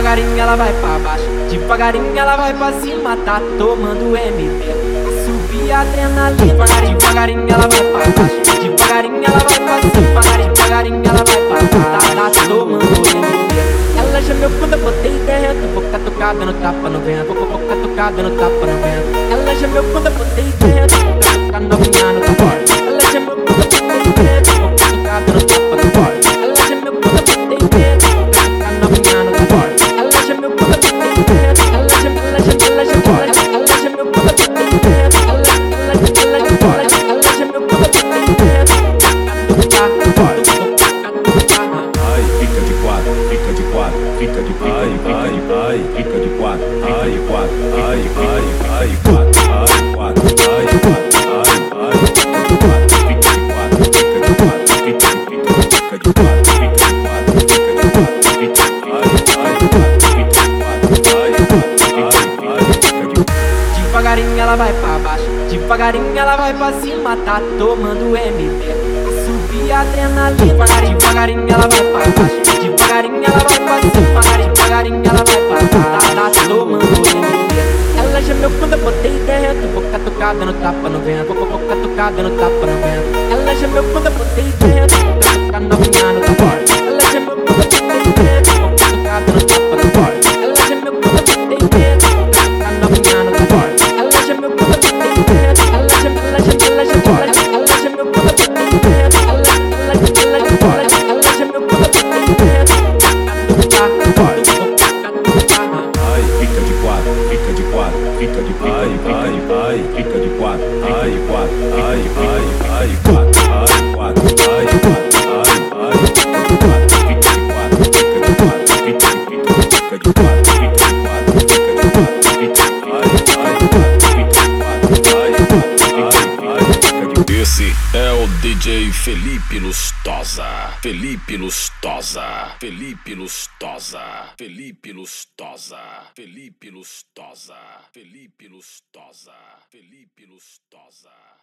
Devagarinho ela vai pra baixo, devagarinho ela vai pra cima, tá tomando MP. Subir a adrenalina, devagarinho, devagarinho ela vai pra baixo. Boca tocada no tapa no vento. Boca tocada no tapa no vento. Ela já meu quando eu botei dentro. Tocada novinha no fica de fica de fica de ai, fica de quatro, ai, de quatro, ai, ai, ai, quatro, ai, quatro, ai, quatro, ai, ai, fica de quatro, fica de quatro, fica de quatro, fica de fica de fica de quatro, fica de quatro, fica de quatro, fica de ai, ai, quatro, fica de quatro, ai, quatro, ai, ai, fica de Devagarinho ela vai pra baixo, devagarinho ela vai pra cima, tá tomando MD. Subir a adrenalina, devagarinho ela vai pra baixo, devagarinho ela vai pra cima, tocada no tapa no vento, boca tocada no tapa no vento. Ela já meu quando eu botei dentro, fica de ai, ai, ai, fica de quatro, ai, quatro, ai, ai, ai, quatro, ai, quatro, ai, Esse é DJ Felipe Lustosa. Felipe Lustosa. Felipe Lustosa. Felipe Lustosa. Felipe Lustosa. Felipe Lustosa. Felipe Lustosa.